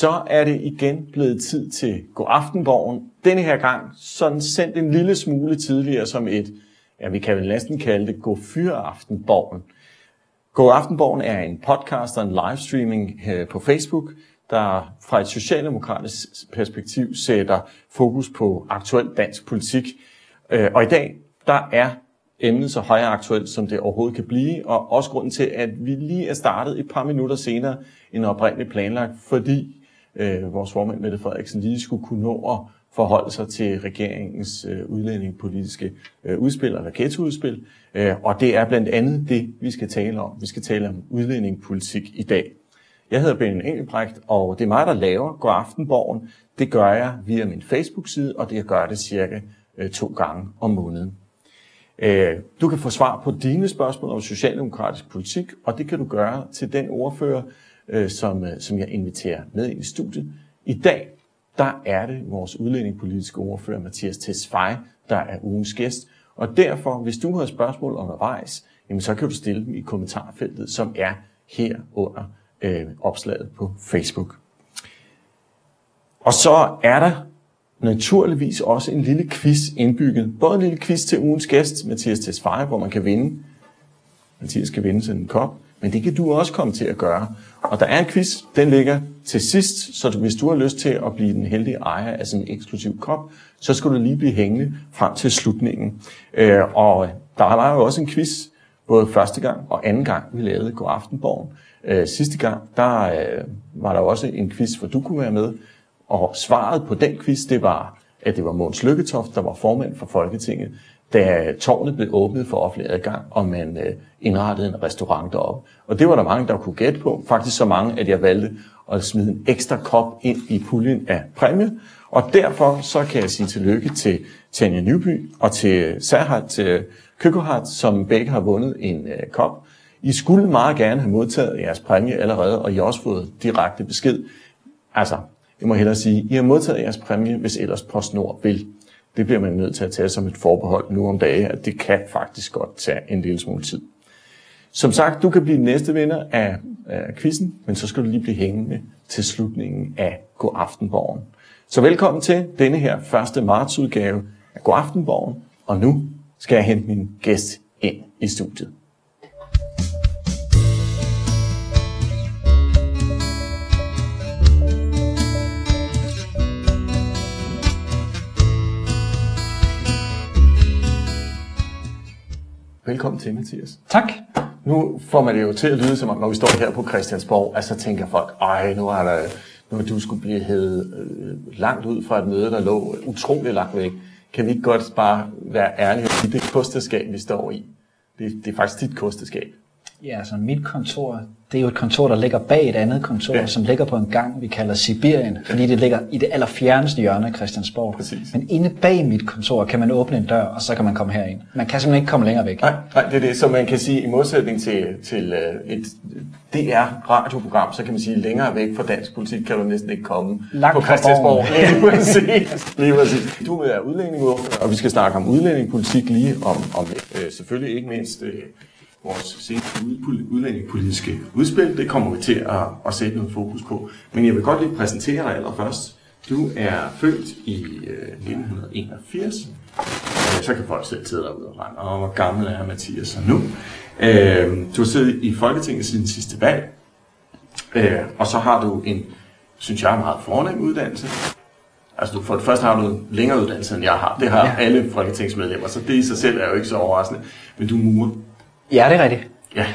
så er det igen blevet tid til God Aftenborgen. Denne her gang sådan sendt en lille smule tidligere som et, ja, vi kan vel næsten kalde det God Fyraftenborgen. God Aftenborgen er en podcast og en livestreaming øh, på Facebook, der fra et socialdemokratisk perspektiv sætter fokus på aktuel dansk politik. Øh, og i dag, der er emnet så højaktuelt, som det overhovedet kan blive, og også grunden til, at vi lige er startet et par minutter senere end oprindeligt planlagt, fordi øh, vores formand Mette Frederiksen lige skulle kunne nå at forholde sig til regeringens øh, udlændingepolitiske øh, udspil, eller ghettoudspil, øh, og det er blandt andet det, vi skal tale om. Vi skal tale om udlændingepolitik i dag. Jeg hedder Benjamin Engelbrecht, og det er mig, der laver God Aftenborgen. Det gør jeg via min Facebook-side, og det gør det cirka øh, to gange om måneden. Øh, du kan få svar på dine spørgsmål om socialdemokratisk politik, og det kan du gøre til den ordfører, øh, som, øh, som jeg inviterer med ind i studiet. I dag, der er det vores udlændingepolitiske ordfører, Mathias Tesfaye, der er ugens gæst. Og derfor, hvis du har spørgsmål undervejs, jamen så kan du stille dem i kommentarfeltet, som er her under øh, opslaget på Facebook. Og så er der naturligvis også en lille quiz indbygget. Både en lille quiz til ugens gæst, Mathias Tesfaye, hvor man kan vinde. Mathias kan vinde sådan en kop, men det kan du også komme til at gøre. Og der er en quiz, den ligger til sidst, så hvis du har lyst til at blive den heldige ejer af sådan en eksklusiv kop, så skal du lige blive hængende frem til slutningen. Øh, og der var jo også en quiz, både første gang og anden gang, vi lavede God Aftenborgen. Øh, sidste gang, der øh, var der også en quiz, hvor du kunne være med, og svaret på den quiz, det var, at det var Måns Lykketoft, der var formand for Folketinget, da tårnet blev åbnet for offentlig adgang, og man øh, indrettede en restaurant deroppe. Og det var der mange, der kunne gætte på. Faktisk så mange, at jeg valgte at smide en ekstra kop ind i puljen af præmie. Og derfor så kan jeg sige tillykke til Tanja Nyby og til Serhat Køkohat, som begge har vundet en øh, kop. I skulle meget gerne have modtaget jeres præmie allerede, og I har også fået direkte besked. Altså, jeg må hellere sige, I har modtaget jeres præmie, hvis ellers PostNord vil. Det bliver man nødt til at tage som et forbehold nu om dage, at det kan faktisk godt tage en lille smule tid. Som sagt, du kan blive den næste vinder af, af quizzen, men så skal du lige blive hængende til slutningen af God Aftenborgen. Så velkommen til denne her 1. marts udgave af God Aftenborgen, og nu skal jeg hente min gæst ind i studiet. Velkommen til, Mathias. Tak. Nu får man det jo til at lyde som om, når vi står her på Christiansborg, at så tænker folk, ej, nu er der, nu du skulle blive hævet øh, langt ud fra et møde, der lå utrolig langt væk. Kan vi ikke godt bare være ærlige sige, det kosteskab, vi står i? Det, det er faktisk dit kosteskab. Ja, altså mit kontor, det er jo et kontor, der ligger bag et andet kontor, ja. som ligger på en gang, vi kalder Sibirien, fordi det ligger i det allerfjerneste hjørne af Christiansborg. Præcis. Men inde bag mit kontor kan man åbne en dør, og så kan man komme herind. Man kan simpelthen ikke komme længere væk. Nej, nej det er det. Så man kan sige, i modsætning til, til uh, et DR-radioprogram, så kan man sige, længere væk fra dansk politik kan du næsten ikke komme Langt på Christiansborg. Lige præcis. Lige præcis. Du er udlændingeordfører, og vi skal snakke om udlændingepolitik lige om, om uh, selvfølgelig ikke mindst uh, vores seneste udlændingepolitiske udspil. Det kommer vi til at, at sætte noget fokus på. Men jeg vil godt lige præsentere dig allerførst. Du er født i øh, 1981. Øh, så kan folk selv sidde derude og regne. Og hvor gammel er Mathias så nu? Øh, du har siddet i Folketinget siden sidste valg. Øh, og så har du en, synes jeg, meget fornem uddannelse. Altså du, for det første har du en længere uddannelse, end jeg har. Det har ja. alle folketingsmedlemmer, så det i sig selv er jo ikke så overraskende. Men du er murer. Ja, det er rigtigt. Ja.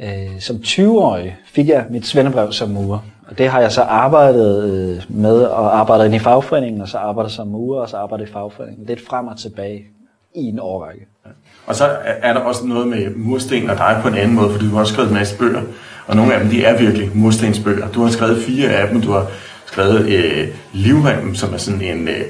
Øh, som 20-årig fik jeg mit svendebrev som murer. Og det har jeg så arbejdet øh, med, og arbejdet ind i fagforeningen, og så arbejdet som murer, og så arbejdet i fagforeningen. Lidt frem og tilbage i en årrække. Ja. Og så er der også noget med mursten og dig på en anden måde, for du har også skrevet en masse bøger, og nogle af dem, de er virkelig murstensbøger. Du har skrevet fire af dem, du har skrevet øh, Livrem, som er sådan en øh,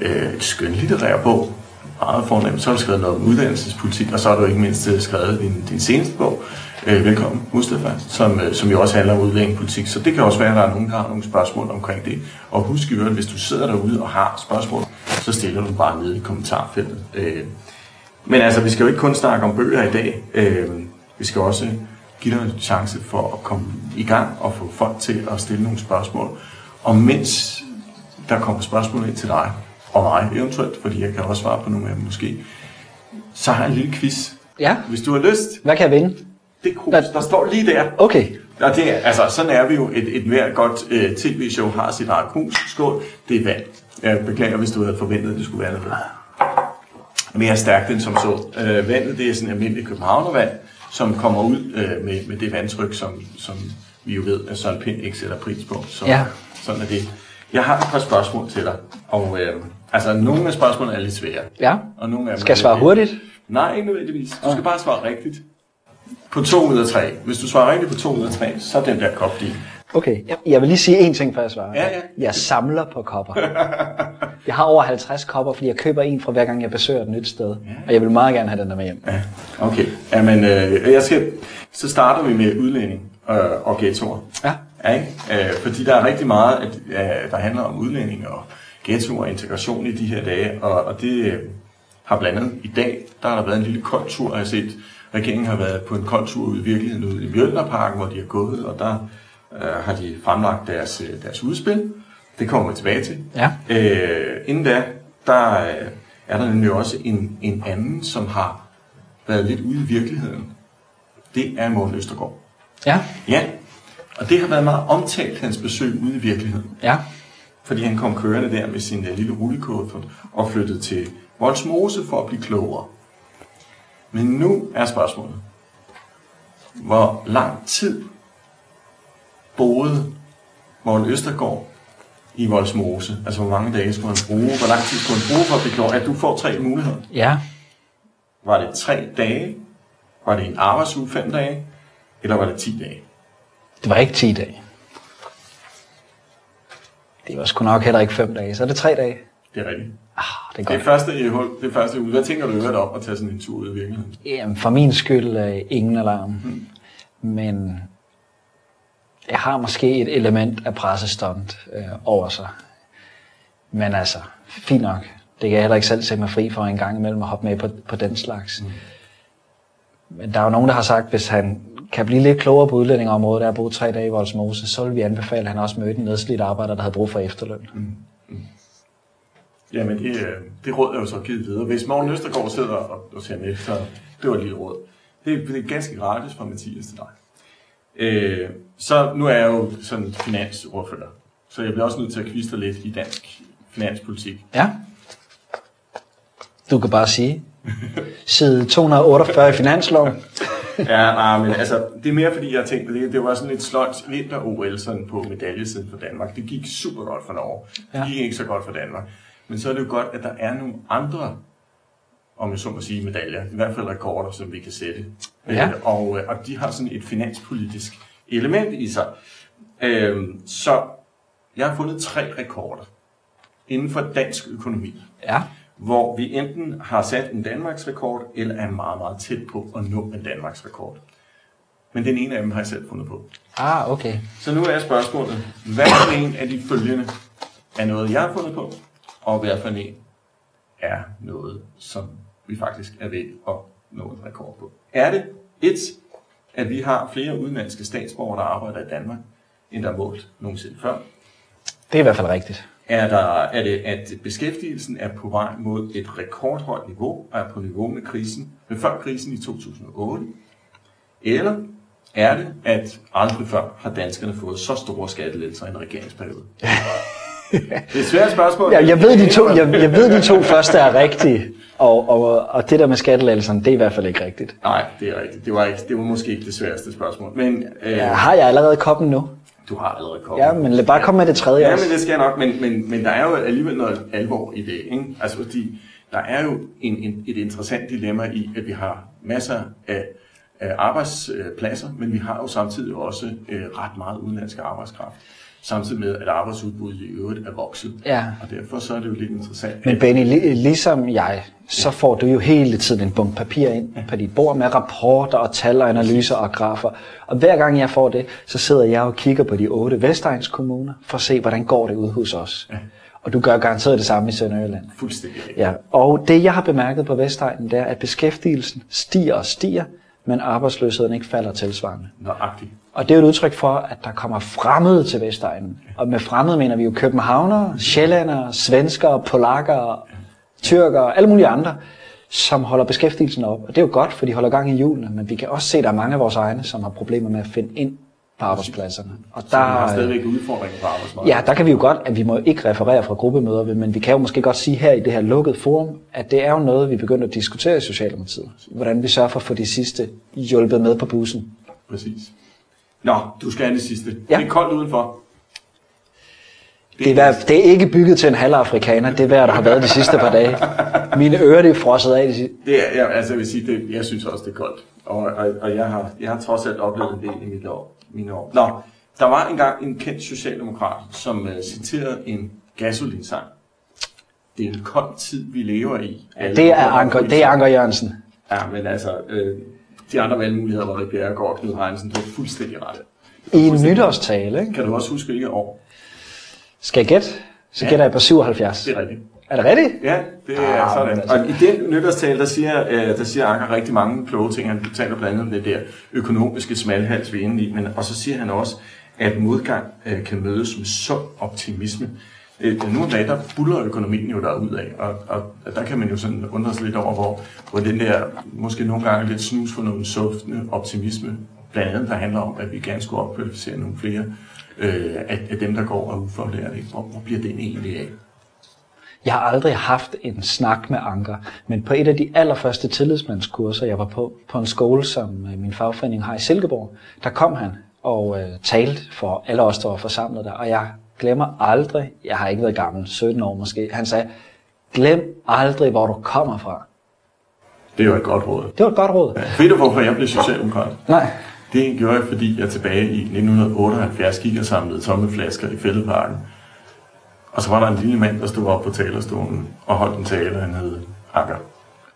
øh, skønlitterær bog, meget fornemt. Så har du skrevet noget om uddannelsespolitik, og så har du ikke mindst øh, skrevet din, din seneste bog, øh, Velkommen, Mustafa, som, øh, som jo også handler om udlændingepolitik. Så det kan også være, at der er nogen, der har nogle spørgsmål omkring det. Og husk i øvrigt, hvis du sidder derude og har spørgsmål, så stiller du bare ned i kommentarfeltet. Øh, men altså, vi skal jo ikke kun snakke om bøger i dag. Øh, vi skal også give dig en chance for at komme i gang og få folk til at stille nogle spørgsmål. Og mens der kommer spørgsmål ind til dig, og mig eventuelt, fordi jeg kan også svare på nogle af dem måske, så har jeg en lille quiz. Ja. Hvis du har lyst, Hvad kan jeg vinde? det krus, der står lige der. Okay. Og det er, altså, sådan er vi jo. Et, et hvert godt øh, tv-show har sit eget krus. Skål. Det er vand. Jeg beklager, hvis du havde forventet, at det skulle være noget mere stærkt end som så. Øh, vandet, det er sådan almindelig københavnervand, som kommer ud øh, med, med det vandtryk, som, som vi jo ved, at Søren Pind ikke sætter pris på. Så Ja. sådan er det. Jeg har et par spørgsmål til dig. Og øh, altså, nogle af spørgsmålene er lidt svære. Ja. Og nogle af dem Skal jeg svare hurtigt? Nej, ikke nødvendigvis. Du skal bare svare rigtigt. På to ud af tre. Hvis du svarer rigtigt på to ud af tre, så er den der kop din. Okay. Jeg- vil lige sige en ting, før jeg svarer. Ja, ja. Jeg samler på kopper. Jeg har over 50 kopper, fordi jeg køber en fra hver gang, jeg besøger et nyt sted. Og jeg vil meget gerne have den der med hjem. Ja, okay. Jamen, øh, jeg skal, så starter vi med udlænding øh, og ghettoer. Ja. Ja, ikke? Øh, fordi der er rigtig meget, at, øh, der handler om udlænding og ghetto og integration i de her dage. Og, og det øh, har blandt andet i dag, der har der været en lille kold tur, har jeg set. Regeringen har været på en kold tur ude i virkeligheden ude i Mjølnerparken, hvor de har gået, og der øh, har de fremlagt deres, øh, deres udspil. Det kommer vi tilbage til. Ja. Øh, inden da, der øh, er der nemlig også en, en anden, som har været lidt ude i virkeligheden. Det er Morten Østergaard. Ja. Ja, og det har været meget omtalt, hans besøg ude i virkeligheden. Ja. Fordi han kom kørende der med sin uh, lille rullekuffert og flyttede til Voldsmose for at blive klogere. Men nu er spørgsmålet. Hvor lang tid boede Morten Østergaard i Voldsmose? Altså hvor mange dage skulle han bruge? Hvor lang tid skulle han bruge for at blive klogere? At du får tre muligheder. Ja. Var det tre dage? Var det en arbejdsuge fem dage? Eller var det 10 dage? Det var ikke 10 dage. Det var sgu nok heller ikke 5 dage. Så er det 3 dage. Det er rigtigt. Ah, det er Det godt. er første, i hul, det er første uge. Hvad tænker du øvrigt om at tage sådan en tur ud i virkeligheden? Jamen, for min skyld øh, ingen alarm. Men jeg har måske et element af pressestunt øh, over sig. Men altså, fint nok. Det kan jeg heller ikke selv se mig fri for en gang imellem at hoppe med på, på den slags. Mm. Men der er jo nogen, der har sagt, hvis han kan blive lidt klogere på udlændingområdet, der har boet tre dage i Voldsmose, så vil vi anbefale, at han også mødte en nedslidt arbejder, der havde brug for efterløn. Mm. Jamen, det, øh, det råd er jo så givet videre. Hvis Morten Østergaard sidder og, og ser med, så det var et lille råd. Det, det er ganske gratis fra Mathias til dig. Øh, så nu er jeg jo sådan finansordfører, så jeg bliver også nødt til at kviste lidt i dansk finanspolitik. Ja. Du kan bare sige. Side 248 i finansloven. Ja, nej, men altså, det er mere fordi, jeg tænkte, det, det var sådan lidt sløjt vinter-OL sådan på medaljesiden for Danmark. Det gik super godt for Norge. Det Ja. gik ikke så godt for Danmark. Men så er det jo godt, at der er nogle andre, om jeg så må sige, medaljer. I hvert fald rekorder, som vi kan sætte. Ja. Øh, og, øh, og de har sådan et finanspolitisk element i sig. Øh, så jeg har fundet tre rekorder inden for dansk økonomi Ja. Hvor vi enten har sat en Danmarks rekord, eller er meget, meget tæt på at nå en Danmarks rekord. Men den ene af dem har jeg selv fundet på. Ah, okay. Så nu er spørgsmålet, hvad for en af de følgende er noget, jeg har fundet på, og hvad for en er noget, som vi faktisk er ved at nå en rekord på. Er det et, at vi har flere udenlandske statsborgere, der arbejder i Danmark, end der er målt nogensinde før? Det er i hvert fald rigtigt. Er, der, er det, at beskæftigelsen er på vej mod et rekordhøjt niveau, og er på niveau med krisen, med før krisen i 2008? Eller er det, at aldrig før har danskerne fået så store skattelettelser i en regeringsperiode? det er et svært spørgsmål. Ja, jeg, ved, de to, jeg, jeg ved, de to første er rigtige, og, og, og det der med skattelettelserne, det er i hvert fald ikke rigtigt. Nej, det er rigtigt. Det var, ikke, det var måske ikke det sværeste spørgsmål. Men øh, Ja, har jeg allerede koppen nu? Du har allerede kommet. Ja, men lad bare komme med det tredje Ja, også. men det skal jeg nok, men, men, men der er jo alligevel noget alvor i det. Ikke? Altså, fordi der er jo en, en, et interessant dilemma i, at vi har masser af, af arbejdspladser, men vi har jo samtidig også øh, ret meget udenlandsk arbejdskraft. Samtidig med, at arbejdsudbuddet i øvrigt er vokset. Ja. Og derfor så er det jo lidt interessant. Men Benny, li- ligesom jeg, så får du jo hele tiden en bunke papir ind på dit bord med rapporter og tal og analyser og grafer. Og hver gang jeg får det, så sidder jeg og kigger på de otte Vestegns kommuner for at se, hvordan går det ud hos os. Og du gør garanteret det samme i Sønderjylland. Fuldstændig. Ja, og det jeg har bemærket på Vestegnen, det er, at beskæftigelsen stiger og stiger, men arbejdsløsheden ikke falder tilsvarende. Nøjagtigt. Og det er jo et udtryk for, at der kommer fremmede til Vestegnen. Og med fremmede mener vi jo københavnere, sjællændere, svenskere, polakker, tyrkere, alle mulige andre, som holder beskæftigelsen op. Og det er jo godt, for de holder gang i hjulene, men vi kan også se, at der er mange af vores egne, som har problemer med at finde ind på arbejdspladserne. Og Så der har stadigvæk udfordringer på arbejdsmarkedet. Ja, der kan vi jo godt, at vi må ikke referere fra gruppemøder, men vi kan jo måske godt sige her i det her lukkede forum, at det er jo noget, vi begynder at diskutere i Socialdemokratiet. Hvordan vi sørger for at få de sidste hjulpet med på bussen. Præcis. Nå, du skal have det sidste. Ja. Det er koldt udenfor. Det er, vejr- det er ikke bygget til en halv afrikaner, det er vejr, der har været de sidste par dage. Mine ører, det er frosset af. De sidste. Det er, jeg, altså jeg vil sige, det, jeg synes også, det er koldt. Og, og, og jeg, har, jeg har trods alt oplevet en del i mit år, mine år. Nå, der var engang en kendt socialdemokrat, som uh, citerede en gasolinsang. Det er en kold tid, vi lever i. Alle Det er Anker, det er Anker Jørgensen. Ja, men altså, øh, de andre valgmuligheder var Rik Bjerregaard og Knud Heinsen, du har fuldstændig ret. I en nytårstale, ikke? Kan du også huske, hvilket år? Skal jeg gætte? Så gætter jeg på 77. Det er rigtigt. Er det rigtigt? Ja, det er Ah, sådan. men altså- Og i den nytårstale, der siger, øh, der siger Anker rigtig mange kloge ting. Han taler blandt andet om det der økonomiske smalhals, vi er inde i. Men, og så siger han også, at modgang øh, kan mødes med sund optimisme. Øh, nu om dagen, der buller økonomien jo derud af, og, og der kan man jo sådan undre sig lidt over, hvor, hvor den der, måske nogle gange lidt snus for nogle suftende optimisme, blandt andet der handler om, at vi gerne skulle opkvalificere nogle flere øh, af, af dem, der går og er ufaglærte. Hvor, hvor bliver den egentlig af? Jeg har aldrig haft en snak med Anker, men på et af de allerførste tillidsmandskurser, jeg var på, på en skole, som øh, min fagforening har i Silkeborg, der kom han og øh, talte for alle os, der var forsamlet der, og jeg glemmer aldrig, jeg har ikke været gammel, 17 år måske, han sagde, glem aldrig, hvor du kommer fra. Det er jo et godt råd. Det var et godt råd. Ved du, hvorfor jeg blev socialdemokrat? Nej. Det gjorde jeg, fordi jeg tilbage i 1978 gik og samlede tomme flasker i Fældeparken. Og så var der en lille mand, der stod op på talerstolen og holdt en tale, han hed Akker.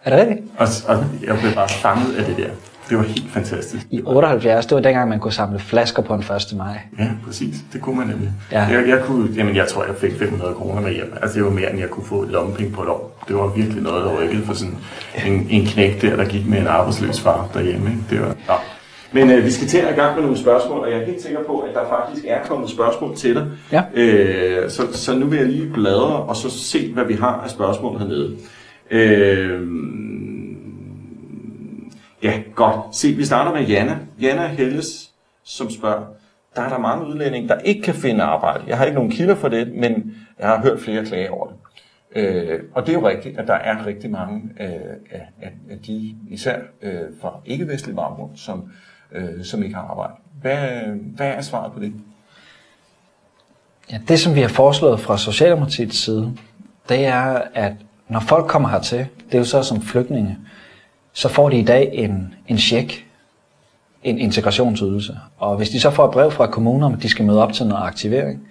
Er det rigtigt? Og, og jeg blev bare fanget af det der. Det var helt fantastisk. I 78, det var dengang, man kunne samle flasker på en 1. maj. Ja, præcis. Det kunne man nemlig. Ja. Jeg, jeg, kunne, jamen, jeg tror, jeg fik 500 kroner med hjem. Altså, det var mere, end jeg kunne få et lommepenge på et år. Det var virkelig noget, der rykkede for sådan en, en knæk der, der gik med en arbejdsløs far derhjemme. Ikke? Det var, ja. Men øh, vi skal til at i gang med nogle spørgsmål, og jeg er helt sikker på, at der faktisk er kommet spørgsmål til dig. Ja. Øh, så, så nu vil jeg lige bladre, og så se, hvad vi har af spørgsmål hernede. Øh, ja, godt. Se, vi starter med Janna. Janna Helles, som spørger, der er der mange udlændinge, der ikke kan finde arbejde. Jeg har ikke nogen kilder for det, men jeg har hørt flere klage over det. Øh, og det er jo rigtigt, at der er rigtig mange øh, af, af, af de, især øh, fra ikke-vestlig baggrund, som, øh, som ikke har arbejde. Hvad, hvad er svaret på det? Ja, det, som vi har foreslået fra Socialdemokratiets side, det er, at når folk kommer hertil, det er jo så som flygtninge, så får de i dag en, en check, en integrationsydelse. Og hvis de så får et brev fra kommunen om, at de skal møde op til noget aktivering,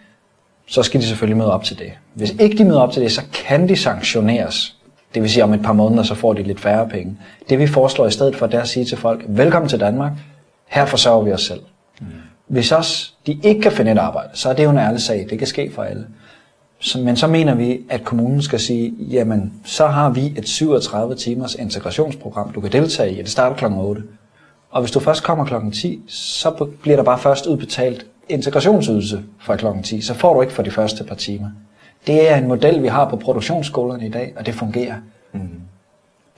så skal de selvfølgelig møde op til det. Hvis ikke de møder op til det, så kan de sanktioneres. Det vil sige, om et par måneder, så får de lidt færre penge. Det vi foreslår i stedet for, det er at sige til folk, velkommen til Danmark, her forsørger vi os selv. Hvis også de ikke kan finde et arbejde, så er det jo en ærlig sag. Det kan ske for alle. Så, men så mener vi, at kommunen skal sige, jamen, så har vi et 37 timers integrationsprogram, du kan deltage i, og det starter kl. 8. Og hvis du først kommer kl. 10, så bliver der bare først udbetalt integrationsydelse fra kl. 10. Så får du ikke for de første par timer. Det er en model, vi har på produktionsskolerne i dag, og det fungerer. Mm.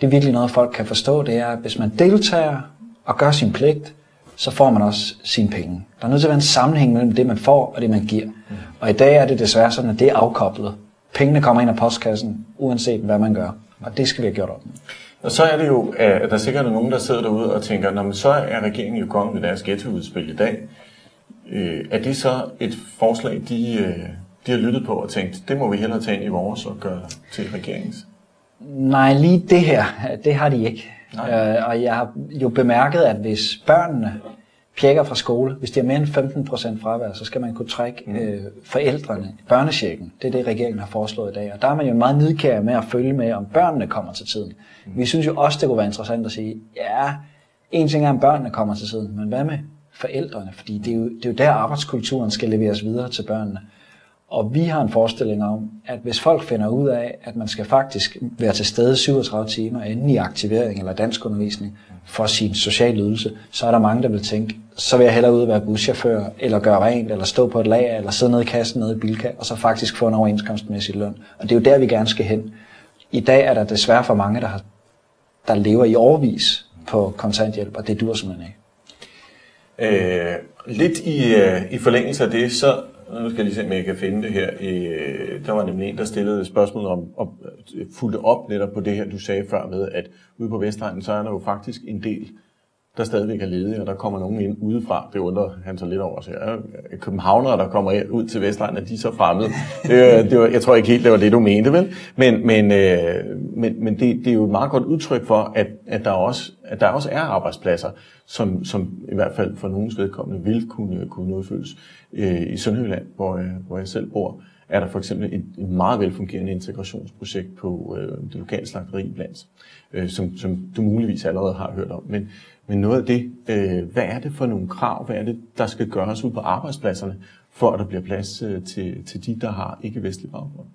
Det er virkelig noget, folk kan forstå. Det er, at hvis man deltager og gør sin pligt, så får man også sine penge. Der er nødt til at være en sammenhæng mellem det, man får og det, man giver. Mm. Og i dag er det desværre sådan, at det er afkoblet. Pengene kommer ind af postkassen, uanset hvad man gør. Og det skal vi have gjort op med. Og så er det jo, at der er sikkert nogen, der sidder derude og tænker, Nå, men så er regeringen jo kommet med deres ghettoudspil i dag. Øh, er det så et forslag, de, øh, de har lyttet på og tænkt, det må vi hellere tage ind i vores og gøre til regeringens? Nej, lige det her, det har de ikke. Nej. Øh, og jeg har jo bemærket, at hvis børnene pjekker fra skole, hvis de har mere end 15% fravær, så skal man kunne trække mm. øh, forældrene, børnechecken. Det er det, regeringen har foreslået i dag. Og der er man jo meget nidkær med at følge med, om børnene kommer til tiden. Mm. Vi synes jo også, det kunne være interessant at sige, ja, en ting er, om børnene kommer til tiden, men hvad med forældrene? Fordi det er jo, det er jo der, arbejdskulturen skal leveres videre til børnene. Og vi har en forestilling om, at hvis folk finder ud af, at man skal faktisk være til stede 37 timer inden i aktivering eller danskundervisning for sin sociale ydelse, så er der mange, der vil tænke, så vil jeg hellere ud og være buschauffør, eller gøre rent, eller stå på et lager, eller sidde nede i kassen nede i Bilka, og så faktisk få en overenskomstmæssig løn. Og det er jo der, vi gerne skal hen. I dag er der desværre for mange, der, har, der lever i overvis på kontanthjælp, og det dur simpelthen ikke. Øh, lidt i, øh, i forlængelse af det, så nu skal jeg lige se, om jeg kan finde det her. Øh, der var nemlig en, der stillede et spørgsmål om, at øh, fulgte op netop på det her, du sagde før med, at ude på Vestegnen, så er der jo faktisk en del, der stadigvæk er ledige, og der kommer nogen ind udefra. Det undrer han så lidt over. Så ja, københavnere, der kommer ud til Vestegnen, er de så fremmede? Det, det var, jeg tror ikke helt, det var det, du mente, vel? Men, men, øh, men, men det, det er jo et meget godt udtryk for, at, at, der, også, at der også er arbejdspladser, som, som i hvert fald for nogens vedkommende vil kunne, kunne udfyldes. Øh, I Sønderjylland, hvor, jeg, hvor jeg selv bor, er der for eksempel et, et meget velfungerende integrationsprojekt på øh, det lokale slagteri blandt, øh, som, som du muligvis allerede har hørt om. Men, men noget af det, øh, hvad er det for nogle krav, hvad er det, der skal gøres ud på arbejdspladserne, for at der bliver plads øh, til, til de, der har ikke-vestlig baggrund?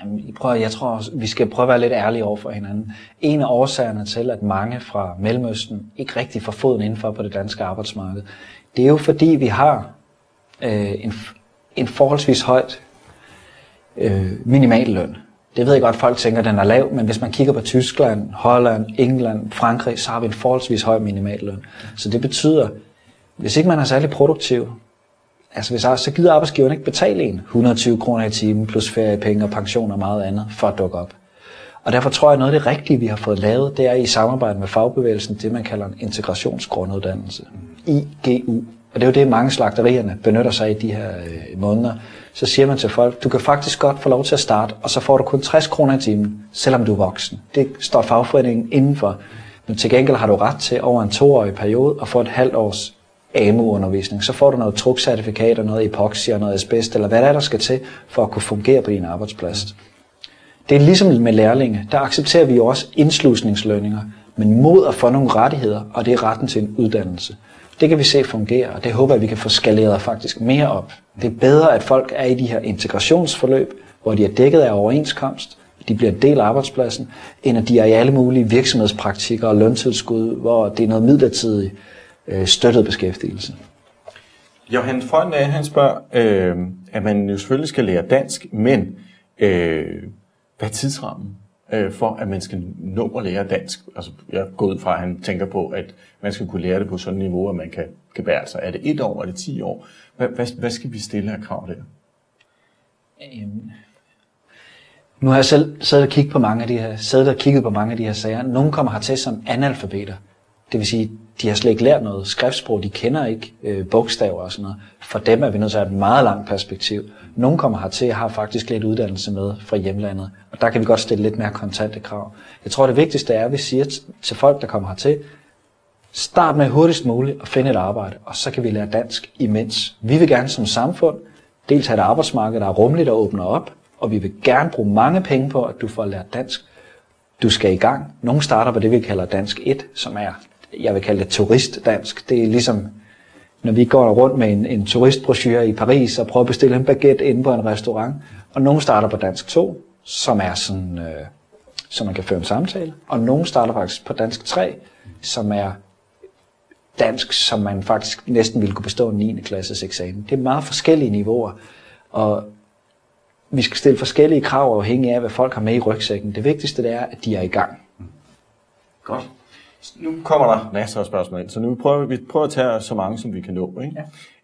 Jamen, prøver jeg tror, vi skal prøve at være lidt ærlige over for hinanden. En af årsagerne til, at mange fra Mellemøsten ikke rigtig får foden indenfor på det danske arbejdsmarked, det er jo fordi, vi har øh, en, en forholdsvis højt øh, minimalløn. Det ved jeg godt, folk tænker, at den er lav, men hvis man kigger på Tyskland, Holland, England, Frankrig, så har vi en forholdsvis høj minimalløn. Så det betyder, hvis ikke man er særlig produktiv, altså hvis, så gider arbejdsgiveren ikke betale en 120 kroner i timen, plus feriepenge og pension og meget andet, for at dukke op. Og derfor tror jeg, at noget af det rigtige, vi har fået lavet, det er i samarbejde med fagbevægelsen, det man kalder en integrationsgrunduddannelse, IGU. Og det er jo det, mange slagterierne benytter sig i de her øh, måneder. Så siger man til folk, du kan faktisk godt få lov til at starte, og så får du kun 60 kroner i timen, selvom du er voksen. Det står fagforeningen indenfor. Men til gengæld har du ret til over en toårig periode at få et halvt års AMU-undervisning. Så får du noget trukcertifikat og noget epoxy og noget asbest, eller hvad der er, der skal til for at kunne fungere på din arbejdsplads. Det er ligesom med lærlinge. Der accepterer vi jo også indslusningslønninger, men mod at få nogle rettigheder, og det er retten til en uddannelse. Det kan vi se fungere, og det håber jeg, vi kan få skaleret faktisk mere op. Det er bedre, at folk er i de her integrationsforløb, hvor de er dækket af overenskomst, de bliver en del af arbejdspladsen, end at de er i alle mulige virksomhedspraktikker og løntilskud, hvor det er noget midlertidigt øh, støttet beskæftigelse. Johan Freund, øh, han spørger, øh, at man jo selvfølgelig skal lære dansk, men øh, hvad er tidsrammen? Øh, for at man skal nå at lære dansk. Altså, jeg går ud fra, at han tænker på, at man skal kunne lære det på sådan et niveau, at man kan, kan bære sig. Altså, er det et år, er det ti år? Hvad, hvad, hvad skal vi stille af krav der? Øhm. Nu har jeg selv siddet og kigget på mange af de her, siddet og kigget på mange af de her sager. Nogle kommer hertil som analfabeter. Det vil sige, de har slet ikke lært noget skriftsprog, de kender ikke øh, bogstaver og sådan noget. For dem er vi nødt til at have et meget langt perspektiv. Nogle kommer hertil og har faktisk lidt uddannelse med fra hjemlandet, og der kan vi godt stille lidt mere kontante krav. Jeg tror, det vigtigste er, at vi siger til folk, der kommer hertil, start med hurtigst muligt at finde et arbejde, og så kan vi lære dansk imens. Vi vil gerne som samfund dels have et arbejdsmarked, der er rummeligt og åbner op, og vi vil gerne bruge mange penge på, at du får lært dansk. Du skal i gang. Nogle starter på det, vi kalder dansk 1, som er jeg vil kalde det turistdansk. Det er ligesom, når vi går rundt med en, en turistbrochure i Paris og prøver at bestille en baguette inde på en restaurant, og nogen starter på dansk 2, som er sådan, øh, så man kan føre en samtale, og nogen starter faktisk på dansk 3, som er dansk, som man faktisk næsten ville kunne bestå en 9. klasses eksamen. Det er meget forskellige niveauer, og vi skal stille forskellige krav afhængig af, hvad folk har med i rygsækken. Det vigtigste det er, at de er i gang. Godt. Nu kommer der masser af spørgsmål ind, så nu prøver vi prøver at tage så mange, som vi kan nå. Ikke?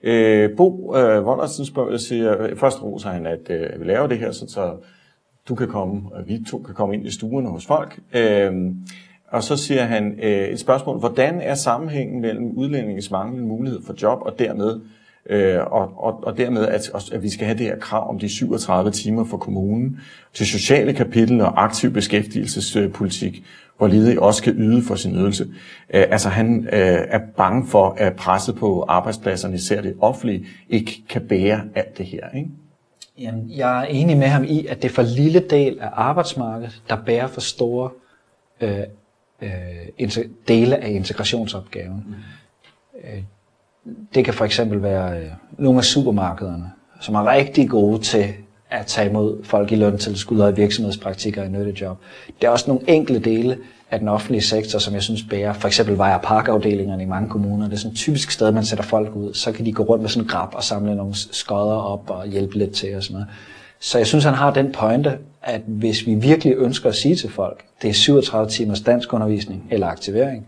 Ja. Øh, Bo øh, Vollersen spørger, siger, først roser han, at øh, vi laver det her, så, så du kan komme, og vi to kan komme ind i stuerne hos folk. Øh, og så siger han øh, et spørgsmål, hvordan er sammenhængen mellem udlændingens manglende mulighed for job og dermed øh, og, og, og dermed at, at vi skal have det her krav om de 37 timer for kommunen til sociale kapitel og aktiv beskæftigelsespolitik, hvor ledige også kan yde for sin ydelse. Øh, altså han øh, er bange for, at presset på arbejdspladserne, især det offentlige, ikke kan bære alt det her. Ikke? Jamen, jeg er enig med ham i, at det er for lille del af arbejdsmarkedet, der bærer for store øh, øh, dele af integrationsopgaven. Mm. Det kan for eksempel være øh, nogle af supermarkederne, som er rigtig gode til at tage imod folk i løntilskud og i virksomhedspraktikker i nyttejob. Det er også nogle enkle dele af den offentlige sektor, som jeg synes bærer. For eksempel vejer parkafdelingerne i mange kommuner. Det er sådan et typisk sted, man sætter folk ud. Så kan de gå rundt med sådan en grab og samle nogle skodder op og hjælpe lidt til og sådan noget. Så jeg synes, han har den pointe, at hvis vi virkelig ønsker at sige til folk, det er 37 timers dansk undervisning eller aktivering,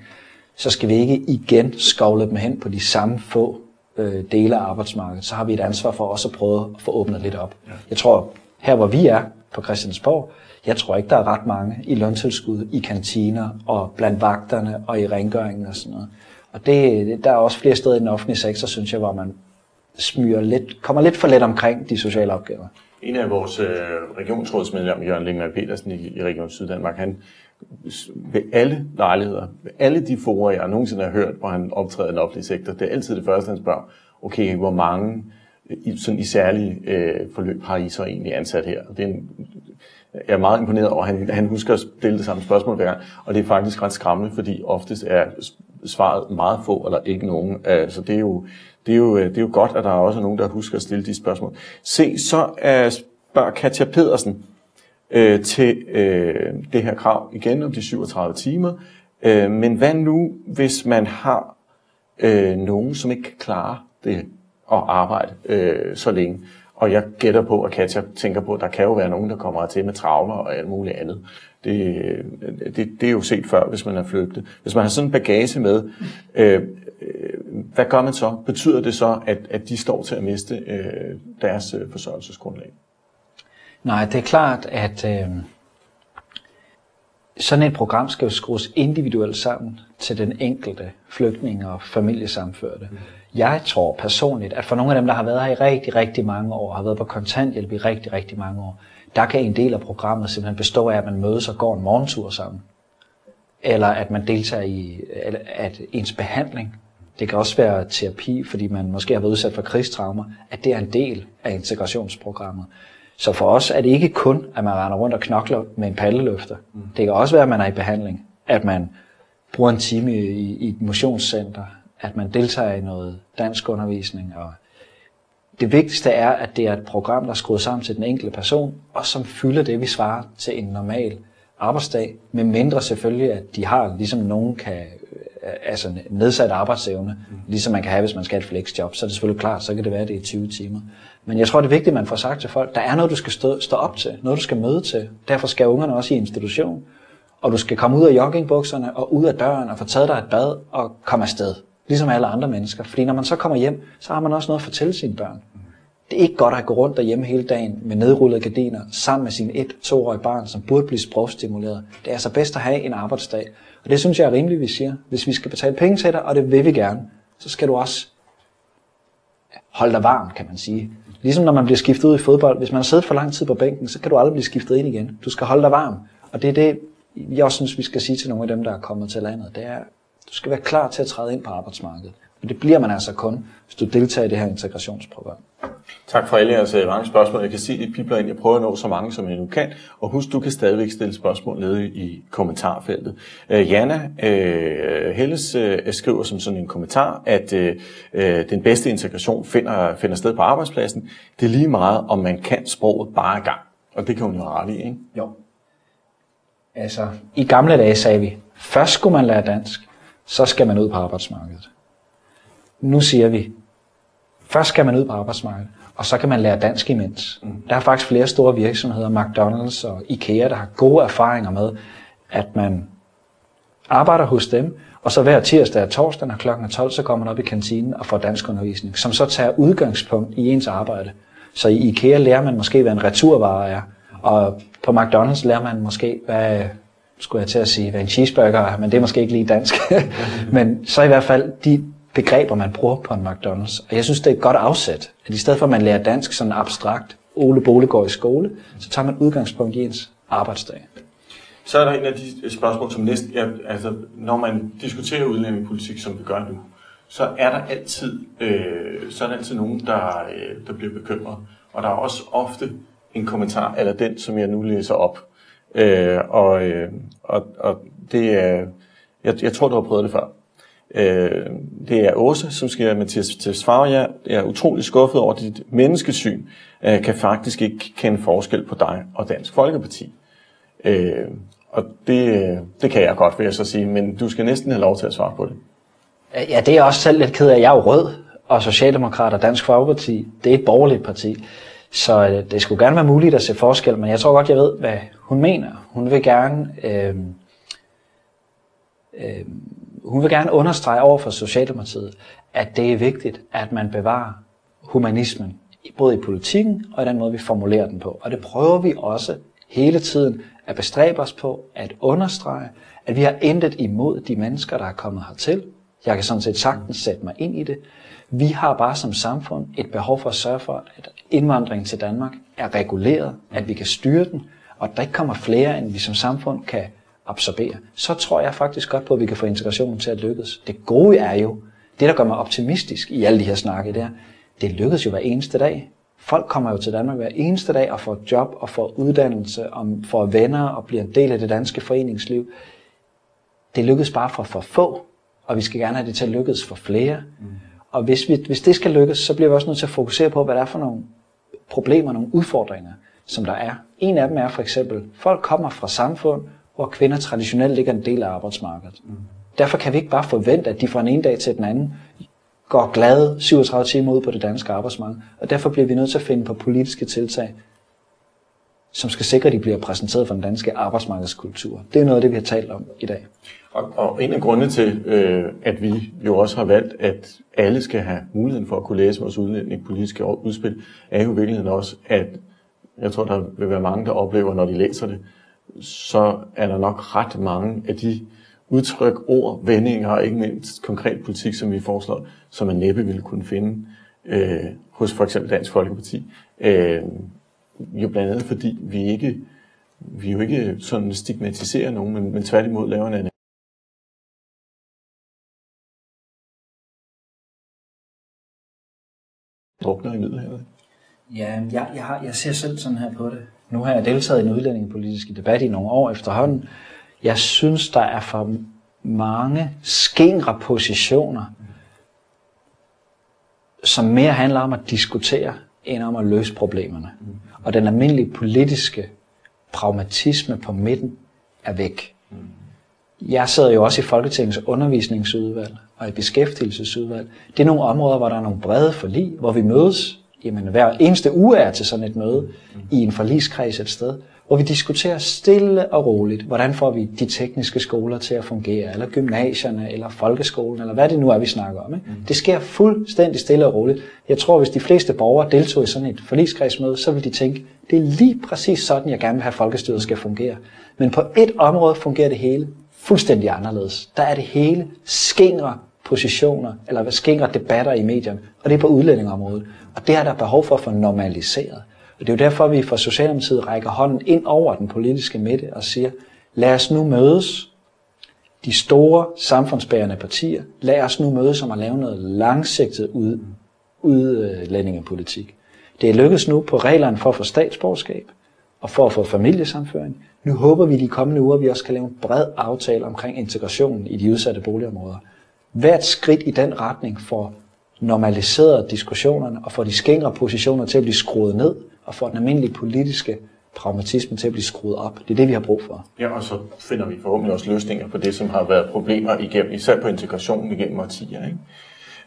så skal vi ikke igen skovle dem hen på de samme få øh, dele af arbejdsmarkedet. Så har vi et ansvar for også at prøve at få åbnet lidt op. Ja. Jeg tror, her hvor vi er på Christiansborg, jeg tror ikke, der er ret mange i løntilskud, i kantiner og blandt vagterne og i rengøringen og sådan noget. Og det, der er også flere steder i den offentlige sektor, synes jeg, hvor man smyrer lidt, kommer lidt for let omkring de sociale opgaver. En af vores øh, regionsrådsmedlemmer, Jørgen Lingman Petersen i, i Region Syddanmark, han ved alle lejligheder, ved alle de forer, jeg nogensinde har hørt, hvor han optræder i den offentlige sektor, det er altid det første, han spørger, okay, hvor mange i, sådan i særlige øh, forløb har I så egentlig ansat her? Det er en, jeg er meget imponeret over, han, han husker at stille det samme spørgsmål hver gang, og det er faktisk ret skræmmende, fordi oftest er svaret meget få eller ikke nogen. Øh, så det er jo, det er jo, øh, det er jo godt, at der er også nogen, der husker at stille de spørgsmål. Se, så er, spørger Katja Pedersen øh, til øh, det her krav igen om de 37 timer. Øh, men hvad nu, hvis man har øh, nogen, som ikke kan klare det at arbejde øh, så længe? Og jeg gætter på, at Katja tænker på, at der kan jo være nogen, der kommer til med traumer og alt muligt andet. Det, øh, det, det er jo set før, hvis man er flygtet. Hvis man har sådan en bagage med, øh, hvad gør man så? Betyder det så, at, at de står til at miste øh, deres øh, forsørgelsesgrundlag? Nej, det er klart, at øh, sådan et program skal jo skrues individuelt sammen til den enkelte flygtning og familiesamførte. Mm. Jeg tror personligt, at for nogle af dem, der har været her i rigtig, rigtig mange år, har været på kontanthjælp i rigtig, rigtig mange år, der kan en del af programmet simpelthen bestå af, at man mødes og går en morgentur sammen. Eller at man deltager i at ens behandling. Det kan også være terapi, fordi man måske har været udsat for krigstraumer, at det er en del af integrationsprogrammet. Så for os er det ikke kun, at man render rundt og knokler med en paddeløfter. Mm. Det kan også være, at man er i behandling. At man bruger en time i, i et motionscenter. At man deltager i noget dansk undervisning. Og det vigtigste er, at det er et program, der er skruet sammen til den enkelte person, og som fylder det, vi svarer til en normal arbejdsdag, med mindre selvfølgelig, at de har, ligesom nogen kan, altså nedsat arbejdsevne, mm. ligesom man kan have, hvis man skal have et flexjob, så er det selvfølgelig klart, så kan det være, at det er 20 timer. Men jeg tror, det er vigtigt, at man får sagt til folk, der er noget, du skal stå, stå op til, noget, du skal møde til. Derfor skal ungerne også i institution, og du skal komme ud af joggingbukserne og ud af døren og få taget dig et bad og komme afsted, ligesom alle andre mennesker. Fordi når man så kommer hjem, så har man også noget at fortælle sine børn. Det er ikke godt at gå rundt derhjemme hele dagen med nedrullede gardiner sammen med sin et-toårige barn, som burde blive sprogstimuleret. Det er altså bedst at have en arbejdsdag. Og det synes jeg er rimeligt, vi siger. Hvis vi skal betale penge til dig, og det vil vi gerne, så skal du også holde dig varm, kan man sige. Ligesom når man bliver skiftet ud i fodbold. Hvis man har siddet for lang tid på bænken, så kan du aldrig blive skiftet ind igen. Du skal holde dig varm. Og det er det, jeg også synes, vi skal sige til nogle af dem, der er kommet til landet. Det er, du skal være klar til at træde ind på arbejdsmarkedet. Og det bliver man altså kun, hvis du deltager i det her integrationsprogram. Tak for alle jeres øh, mange spørgsmål. Jeg kan se, at de pipler ind. Jeg prøver at nå så mange, som jeg nu kan. Og husk, du kan stadigvæk stille spørgsmål nede i kommentarfeltet. Uh, Jana uh, Helles uh, skriver som sådan en kommentar, at uh, den bedste integration finder, finder sted på arbejdspladsen. Det er lige meget, om man kan sproget bare i gang. Og det kan hun jo ret i, ikke? Jo. Altså, i gamle dage sagde vi, først skulle man lære dansk, så skal man ud på arbejdsmarkedet. Nu siger vi, først skal man ud på arbejdsmarkedet, og så kan man lære dansk imens. Mm. Der er faktisk flere store virksomheder, McDonald's og IKEA, der har gode erfaringer med, at man arbejder hos dem, og så hver tirsdag og torsdag, når klokken er 12, så kommer man op i kantinen og får dansk undervisning, som så tager udgangspunkt i ens arbejde. Så i IKEA lærer man måske, hvad en returvare er, og på McDonald's lærer man måske, hvad skulle jeg til at sige, hvad en cheeseburger er, men det er måske ikke lige dansk. men så i hvert fald, de begreber, man bruger på en McDonald's. Og jeg synes, det er et godt afsæt, at i stedet for, at man lærer dansk sådan abstrakt, Ole Bole går i skole, så tager man udgangspunkt i ens arbejdsdag. Så er der en af de spørgsmål, som næsten, ja, altså, når man diskuterer udlændingepolitik, som vi gør nu, så er der altid, øh, så er der altid nogen, der, øh, der bliver bekymret. Og der er også ofte en kommentar, eller den, som jeg nu læser op. Øh, og, øh, og, og det er, jeg, jeg tror, du har prøvet det før. Øh, det er Åse, som skriver, Mathias Tesfaye. Jeg er utrolig skuffet over dit menneskesyn. Jeg kan faktisk ikke kende forskel på dig og Dansk Folkeparti. Øh, og det, det kan jeg godt, vil jeg så sige, men du skal næsten have lov til at svare på det. Øh, ja, det er jeg også selv lidt ked af. Jeg er jo rød, og Socialdemokrat og Dansk Folkeparti, det er et borgerligt parti. Så øh, det skulle gerne være muligt at se forskel, men jeg tror godt, jeg ved, hvad hun mener. Hun vil gerne, øh, øh, hun vil gerne understrege over for Socialdemokratiet, at det er vigtigt, at man bevarer humanismen, både i politikken og i den måde, vi formulerer den på. Og det prøver vi også hele tiden at bestræbe os på at understrege, at vi har intet imod de mennesker, der er kommet hertil. Jeg kan sådan set sagtens sætte mig ind i det. Vi har bare som samfund et behov for at sørge for, at indvandringen til Danmark er reguleret, at vi kan styre den, og at der ikke kommer flere, end vi som samfund kan absorbere. Så tror jeg faktisk godt på, at vi kan få integrationen til at lykkes. Det gode er jo, det der gør mig optimistisk i alle de her snakke der, det lykkes jo hver eneste dag. Folk kommer jo til Danmark hver eneste dag og får job og får uddannelse og får venner og bliver en del af det danske foreningsliv. Det lykkes bare for for få, og vi skal gerne have det til at lykkes for flere. Mm. Og hvis, vi, hvis det skal lykkes, så bliver vi også nødt til at fokusere på, hvad der er for nogle problemer, nogle udfordringer, som der er. En af dem er for eksempel, folk kommer fra samfund, hvor kvinder traditionelt ligger en del af arbejdsmarkedet. Mm. Derfor kan vi ikke bare forvente, at de fra en ene dag til den anden går glade 37 timer ud på det danske arbejdsmarked. Og derfor bliver vi nødt til at finde på politiske tiltag, som skal sikre, at de bliver præsenteret for den danske arbejdsmarkedskultur. Det er noget af det, vi har talt om i dag. Og, og en af grundene til, øh, at vi jo også har valgt, at alle skal have muligheden for at kunne læse vores udlændingepolitiske udspil, er jo i virkeligheden også, at jeg tror, der vil være mange, der oplever, når de læser det, så er der nok ret mange af de udtryk, ord, vendinger og ikke mindst konkret politik, som vi foreslår, som man næppe ville kunne finde øh, hos for eksempel Dansk Folkeparti. Øh, jo blandt andet fordi vi ikke vi jo ikke sådan stigmatiserer nogen, men, men tværtimod laver en drukner i Middelhavet? Ja, jeg, jeg, har, jeg ser selv sådan her på det. Nu har jeg deltaget i en udlændingepolitiske debat i nogle år efterhånden. Jeg synes, der er for mange skingre positioner, som mere handler om at diskutere, end om at løse problemerne. Og den almindelige politiske pragmatisme på midten er væk. Jeg sidder jo også i Folketingets undervisningsudvalg og i beskæftigelsesudvalg. Det er nogle områder, hvor der er nogle brede forlig, hvor vi mødes. Jamen, hver eneste uge er til sådan et møde i en forligskreds et sted, hvor vi diskuterer stille og roligt, hvordan får vi de tekniske skoler til at fungere, eller gymnasierne, eller folkeskolen, eller hvad det nu er, vi snakker om. Ikke? Det sker fuldstændig stille og roligt. Jeg tror, hvis de fleste borgere deltog i sådan et forligskredsmøde, så vil de tænke, det er lige præcis sådan, jeg gerne vil have folkestyret skal fungere. Men på et område fungerer det hele fuldstændig anderledes. Der er det hele skingre positioner, eller skingre debatter i medierne, og det er på udlændingområdet. Og det er der behov for at få normaliseret. Og det er jo derfor, at vi fra Socialdemokratiet rækker hånden ind over den politiske midte og siger, lad os nu mødes, de store samfundsbærende partier, lad os nu mødes om at lave noget langsigtet ud, udlændingepolitik. Det er lykkedes nu på reglerne for at få statsborgerskab og for at få familiesamføring. Nu håber vi de kommende uger, at vi også kan lave en bred aftale omkring integrationen i de udsatte boligområder. Hvert skridt i den retning får normaliseret diskussionerne og får de skængre positioner til at blive skruet ned, og får den almindelige politiske pragmatisme til at blive skruet op. Det er det, vi har brug for. Ja, og så finder vi forhåbentlig også løsninger på det, som har været problemer igennem, især på integrationen igennem årtier. Ikke?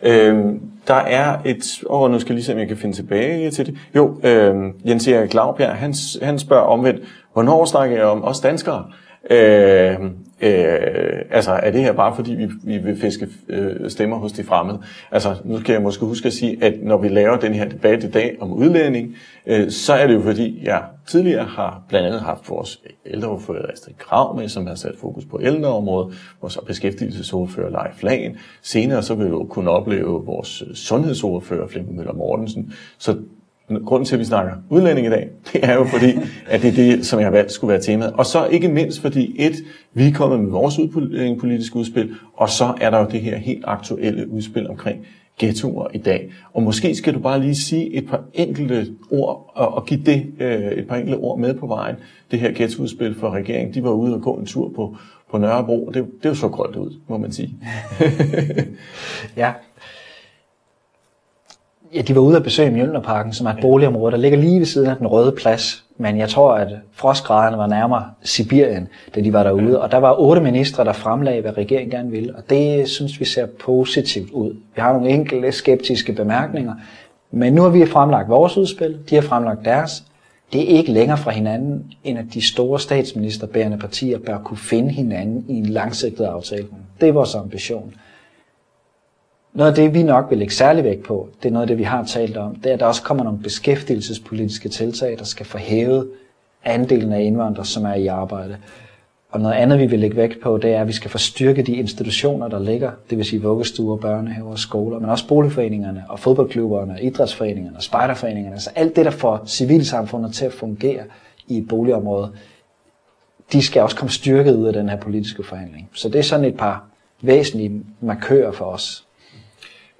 Øhm, der er et, åh, oh, nu skal jeg lige se, om jeg kan finde tilbage til det. Jo, øhm, Jens Erik Laubjerg, han, han spørger omvendt, hvornår snakker jeg om os danskere? Øh, øh, altså, er det her bare fordi, vi, vi vil fiske øh, stemmer hos de fremmede? Altså, nu skal jeg måske huske at sige, at når vi laver den her debat i dag om udlænding, øh, så er det jo fordi, jeg tidligere har blandt andet haft vores ældreordfører Astrid Krav med, som har sat fokus på ældreområdet, vores beskæftigelsesordfører Leif Lagen. Senere så vil vi jo kunne opleve vores sundhedsordfører Flemming Møller Mortensen. Så grunden til, at vi snakker udlænding i dag, det er jo fordi, at det er det, som jeg har valgt skulle være temaet. Og så ikke mindst fordi, et, vi er kommet med vores udlændingepolitiske udspil, og så er der jo det her helt aktuelle udspil omkring ghettoer i dag. Og måske skal du bare lige sige et par enkelte ord, og, og give det øh, et par enkelte ord med på vejen. Det her ghettoudspil for regeringen, de var ude og gå en tur på, på Nørrebro, og det, det er jo så grønt ud, må man sige. ja. Ja, de var ude at besøge Mjølnerparken, som er et boligområde, der ligger lige ved siden af den røde plads. Men jeg tror, at frostgraderne var nærmere Sibirien, da de var derude. Og der var otte ministre, der fremlagde, hvad regeringen gerne ville. Og det synes vi ser positivt ud. Vi har nogle enkelte skeptiske bemærkninger. Men nu har vi fremlagt vores udspil, de har fremlagt deres. Det er ikke længere fra hinanden, end at de store statsministerbærende partier bør kunne finde hinanden i en langsigtet aftale. Det er vores ambition. Noget af det, vi nok vil lægge særlig vægt på, det er noget af det, vi har talt om, det er, at der også kommer nogle beskæftigelsespolitiske tiltag, der skal forhæve andelen af indvandrere, som er i arbejde. Og noget andet, vi vil lægge vægt på, det er, at vi skal forstyrke de institutioner, der ligger, det vil sige vuggestuer, børnehaver og skoler, men også boligforeningerne og fodboldklubberne, idrætsforeningerne og spejderforeningerne. Altså alt det, der får civilsamfundet til at fungere i et boligområde, de skal også komme styrket ud af den her politiske forhandling. Så det er sådan et par væsentlige markører for os.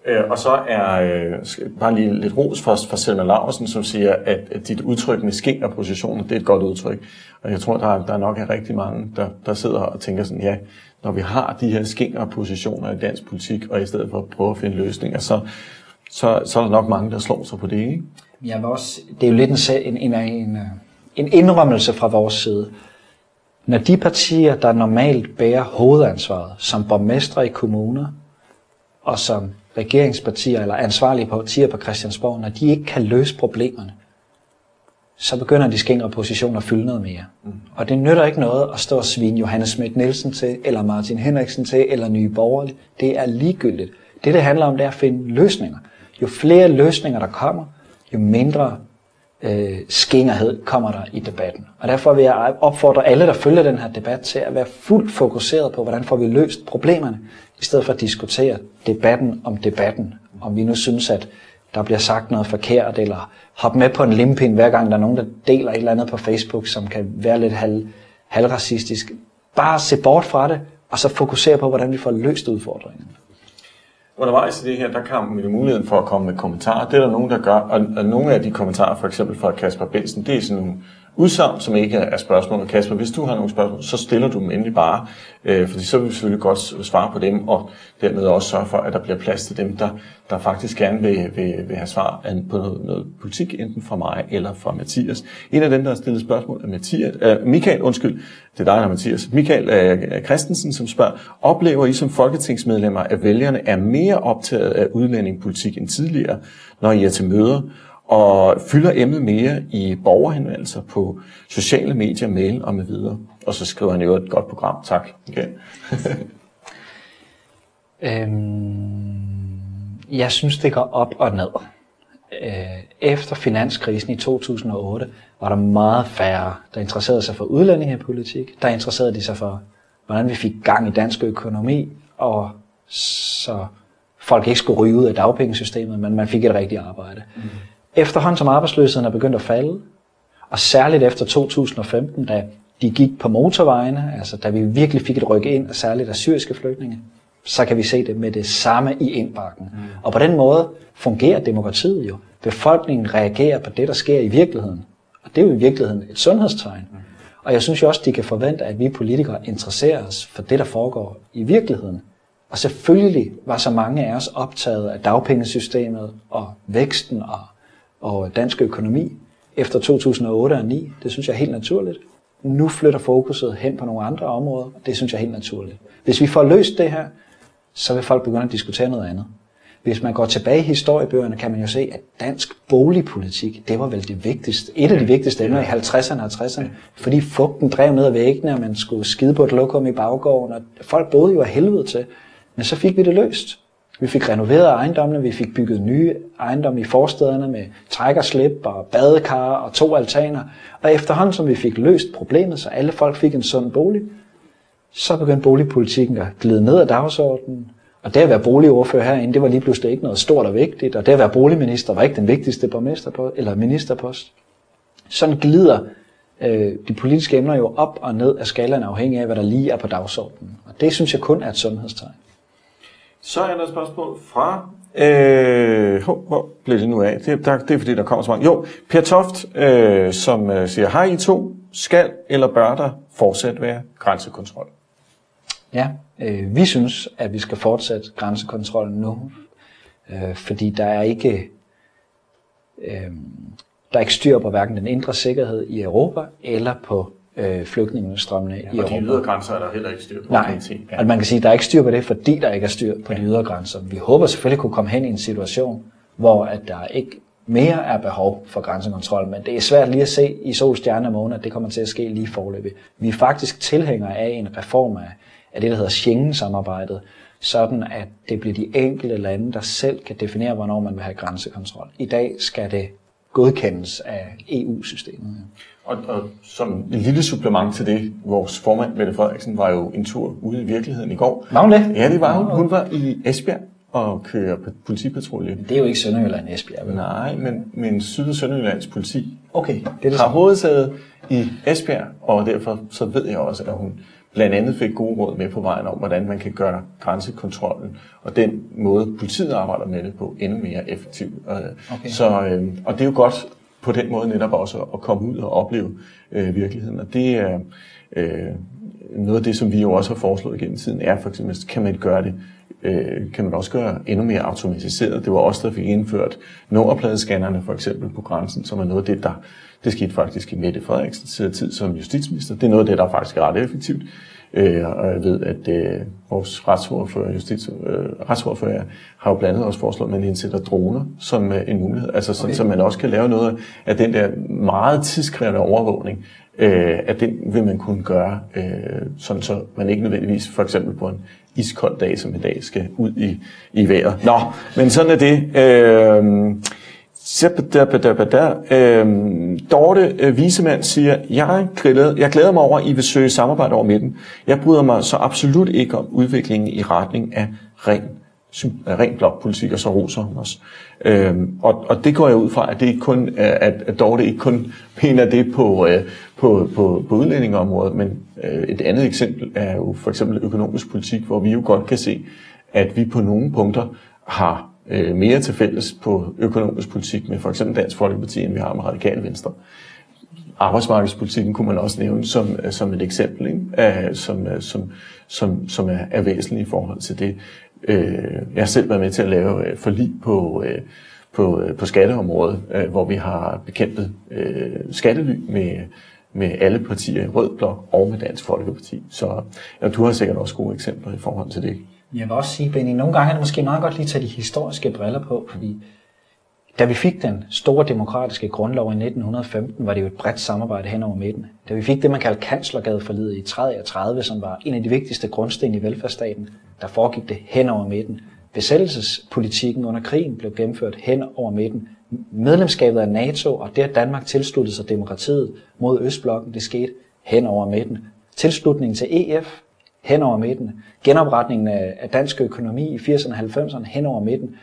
Øh, og så er øh, bare lige lidt ros for, for Selma Larsen, som siger, at, at dit udtryk med skæng og positioner, det er et godt udtryk. Og jeg tror, der er, der nok er rigtig mange, der, der sidder og tænker sådan, ja, når vi har de her skæng og positioner i dansk politik, og i stedet for at prøve at finde løsninger, så, så, så er der nok mange, der slår sig på det, ikke? Jeg vil også, det er jo lidt en, en, en, øh, en indrømmelse fra vores side. Når de partier, der normalt bærer hovedansvaret, som borgmestre i kommuner, og som regeringspartier eller ansvarlige partier på Christiansborg, når de ikke kan løse problemerne, så begynder de skængere positioner at fylde noget mere. Mm. Og det nytter ikke noget at stå og svine Johannes Schmidt Nielsen til, eller Martin Henriksen til, eller Nye Borgerlige. Det er ligegyldigt. Det, det handler om, det er at finde løsninger. Jo flere løsninger, der kommer, jo mindre øh, skingerhed kommer der i debatten. Og derfor vil jeg opfordre alle, der følger den her debat, til at være fuldt fokuseret på, hvordan får vi løst problemerne, i stedet for at diskutere debatten om debatten. Om vi nu synes, at der bliver sagt noget forkert, eller hoppe med på en limpind, hver gang der er nogen, der deler et eller andet på Facebook, som kan være lidt halv, halvracistisk. Bare se bort fra det, og så fokusere på, hvordan vi får løst udfordringerne. Undervejs i det her, der kom vi muligheden for at komme med kommentarer. Det er der nogen, der gør, og, og nogle af de kommentarer, for eksempel fra Kasper Bensen, det er sådan nogle udsagn, som ikke er spørgsmål. Kasper, hvis du har nogle spørgsmål, så stiller du dem endelig bare, øh, fordi så vil vi selvfølgelig godt svare på dem, og dermed også sørge for, at der bliver plads til dem, der, der faktisk gerne vil, vil, vil have svar på noget, noget politik, enten fra mig eller fra Mathias. En af dem, der har stillet spørgsmål, er Mathias, øh, Michael, undskyld, det er dig, der er Mathias. Michael øh, Christensen, som spørger, oplever I som folketingsmedlemmer, at vælgerne er mere optaget af udlændingepolitik end tidligere, når I er til møder, og fylder emnet mere i borgerhenvendelser på sociale medier, mail og med videre. Og så skriver han jo et godt program. Tak. Okay. øhm, jeg synes, det går op og ned. Øh, efter finanskrisen i 2008 var der meget færre, der interesserede sig for udlændingepolitik. Der interesserede de sig for, hvordan vi fik gang i dansk økonomi, og så folk ikke skulle ryge ud af dagpengesystemet, men man fik et rigtigt arbejde. Mm efterhånden som arbejdsløsheden er begyndt at falde, og særligt efter 2015, da de gik på motorvejene, altså da vi virkelig fik et rykke ind, særligt af syriske flygtninge, så kan vi se det med det samme i indbakken. Mm. Og på den måde fungerer demokratiet jo. Befolkningen reagerer på det, der sker i virkeligheden. Og det er jo i virkeligheden et sundhedstegn. Mm. Og jeg synes jo også, de kan forvente, at vi politikere interesserer os for det, der foregår i virkeligheden. Og selvfølgelig var så mange af os optaget af dagpengesystemet og væksten og og dansk økonomi efter 2008 og 2009. Det synes jeg er helt naturligt. Nu flytter fokuset hen på nogle andre områder. Det synes jeg er helt naturligt. Hvis vi får løst det her, så vil folk begynde at diskutere noget andet. Hvis man går tilbage i historiebøgerne, kan man jo se, at dansk boligpolitik, det var vel det vigtigste, et af de vigtigste emner i 50'erne og 60'erne, fordi fugten drev ned ad væggene, og man skulle skide på et lokum i baggården, og folk boede jo af helvede til. Men så fik vi det løst. Vi fik renoveret ejendommene, vi fik bygget nye ejendomme i forstederne med træk og badekar og to altaner. Og efterhånden som vi fik løst problemet, så alle folk fik en sund bolig, så begyndte boligpolitikken at glide ned ad dagsordenen. Og det at være boligordfører herinde, det var lige pludselig ikke noget stort og vigtigt. Og det at være boligminister var ikke den vigtigste borgmester eller ministerpost. Sådan glider øh, de politiske emner jo op og ned af skalaen afhængig af, hvad der lige er på dagsordenen. Og det synes jeg kun er et sundhedstegn. Så er der et spørgsmål fra Øh, hvor, blev det nu af? Det, der, det er fordi, der kommer så mange. Jo, Per Toft, øh, som øh, siger, hej I to, skal eller bør der fortsat være grænsekontrol? Ja, øh, vi synes, at vi skal fortsætte grænsekontrollen nu, øh, fordi der er ikke øh, der er ikke styr på hverken den indre sikkerhed i Europa eller på øh, flygtningestrømmene ja, i Europa. Og de ydre grænser er der heller ikke styr på. Nej, ja. altså man kan sige, at der er ikke styr på det, fordi der ikke er styr på ja. de ydre grænser. Vi håber selvfølgelig kunne komme hen i en situation, hvor at der ikke mere er behov for grænsekontrol, men det er svært lige at se i sol, stjerne og at det kommer til at ske lige forløbig. Vi er faktisk tilhængere af en reform af, af det, der hedder Schengen-samarbejdet, sådan at det bliver de enkelte lande, der selv kan definere, hvornår man vil have grænsekontrol. I dag skal det godkendes af EU-systemet. Og, og som en lille supplement til det, vores formand, Mette Frederiksen, var jo en tur ude i virkeligheden i går. Var hun det? Ja, det var hun. Hun var i Esbjerg og kører politipatrulje. Det er jo ikke Sønderjylland Esbjerg, vel? Nej, men, men Syd- og Sønderjyllands politi okay, det er det har hovedsædet i Esbjerg, og derfor så ved jeg også, at hun blandt andet fik gode råd med på vejen om, hvordan man kan gøre grænsekontrollen og den måde, politiet arbejder med det på, endnu mere effektiv. Okay. Så, øh, og det er jo godt på den måde netop også at komme ud og opleve øh, virkeligheden. Og det er øh, noget af det, som vi jo også har foreslået gennem tiden, er for eksempel, kan man gøre det øh, kan man også gøre endnu mere automatiseret. Det var også der fik indført nummerpladescannerne for eksempel på grænsen, som er noget af det, der det skete faktisk i Mette Frederiksens tid som justitsminister. Det er noget af det, der faktisk er ret effektivt. Øh, og jeg ved, at øh, vores retsordfører, justits, øh, retsordfører har jo blandt andet også foreslået, at man indsætter droner som øh, en mulighed. Altså sådan, okay. så man også kan lave noget af den der meget tidskrævende overvågning, øh, at den vil man kunne gøre, øh, sådan så man ikke nødvendigvis for eksempel på en iskold dag som i dag skal ud i, i vejret. Nå, men sådan er det. Øh, Øhm, Dorte øh, Visemand siger, jeg, glæder, jeg glæder mig over, at I vil søge samarbejde over midten. Jeg bryder mig så absolut ikke om udviklingen i retning af ren, ren blokpolitik, og så roser hun os. Øhm, og, og det går jeg ud fra, at, det ikke kun, øh, at, at Dorte ikke kun mener det på, øh, på, på, på udlændingeområdet, men øh, et andet eksempel er jo for eksempel økonomisk politik, hvor vi jo godt kan se, at vi på nogle punkter har øh, mere til fælles på økonomisk politik med for eksempel Dansk Folkeparti, end vi har med Radikale Venstre. Arbejdsmarkedspolitikken kunne man også nævne som, øh, som et eksempel, ikke? Af, som, øh, som, som, som er, er væsentligt i forhold til det. Øh, jeg har selv været med til at lave øh, forlig på, øh, på, øh, på skatteområdet, øh, hvor vi har bekæmpet øh, skattely med, med alle partier i Rød Blok og med Dansk Folkeparti. Så ja, du har sikkert også gode eksempler i forhold til det. Jeg vil også sige, Benny, nogle gange er det måske meget godt lige at tage de historiske briller på, fordi da vi fik den store demokratiske grundlov i 1915, var det jo et bredt samarbejde hen over midten. Da vi fik det, man kalder kanslergadeforlidet i 33, som var en af de vigtigste grundsten i velfærdsstaten, der foregik det hen over midten. Besættelsespolitikken under krigen blev gennemført hen over midten. Medlemskabet af NATO og det, at Danmark tilsluttede sig demokratiet mod Østblokken, det skete hen over midten. Tilslutningen til EF hen over midten. Genopretningen af dansk økonomi i 80'erne og 90'erne hen over midten.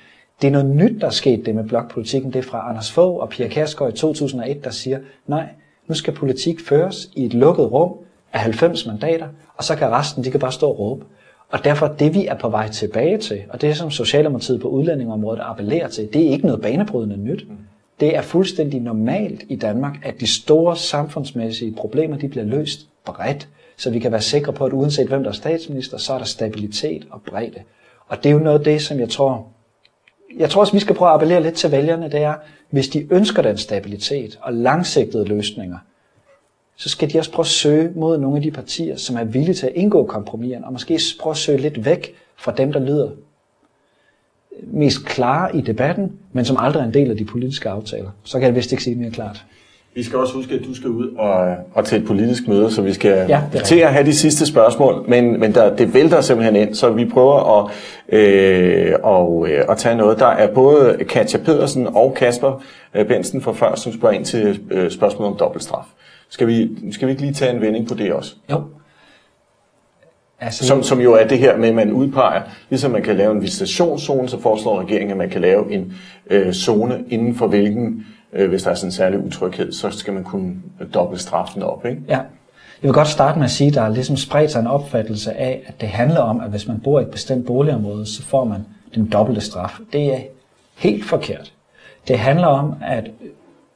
Det er noget nyt, der er sket det med blokpolitikken. Det er fra Anders Fogh og Pia Kærsgaard i 2001, der siger, nej, nu skal politik føres i et lukket rum af 90 mandater, og så kan resten, de kan bare stå og råbe. Og derfor det, vi er på vej tilbage til, og det som Socialdemokratiet på udlændingområdet appellerer til, det er ikke noget banebrydende nyt. Det er fuldstændig normalt i Danmark, at de store samfundsmæssige problemer, de bliver løst bredt så vi kan være sikre på, at uanset hvem der er statsminister, så er der stabilitet og bredde. Og det er jo noget af det, som jeg tror, jeg tror også, vi skal prøve at appellere lidt til vælgerne, det er, hvis de ønsker den stabilitet og langsigtede løsninger, så skal de også prøve at søge mod nogle af de partier, som er villige til at indgå kompromiser, og måske prøve at søge lidt væk fra dem, der lyder mest klare i debatten, men som aldrig er en del af de politiske aftaler. Så kan jeg vist ikke sige mere klart. Vi skal også huske, at du skal ud og, og til et politisk møde, så vi skal ja, til at have de sidste spørgsmål, men, men der, det vælter simpelthen ind, så vi prøver at, øh, og, øh, at tage noget. Der er både Katja Pedersen og Kasper øh, Bensen fra før, som spørger ind til øh, spørgsmålet om dobbeltstraf. Skal vi, skal vi ikke lige tage en vending på det også? Jo. Altså, som, som jo er det her med, at man udpeger, ligesom man kan lave en visitationszone, så foreslår regeringen, at man kan lave en øh, zone inden for hvilken Øh, hvis der er sådan en særlig utryghed, så skal man kunne dobbelt straffen op. Ikke? Ja. Jeg vil godt starte med at sige, at der er ligesom spredt sig en opfattelse af, at det handler om, at hvis man bor i et bestemt boligområde, så får man den dobbelte straf. Det er helt forkert. Det handler om, at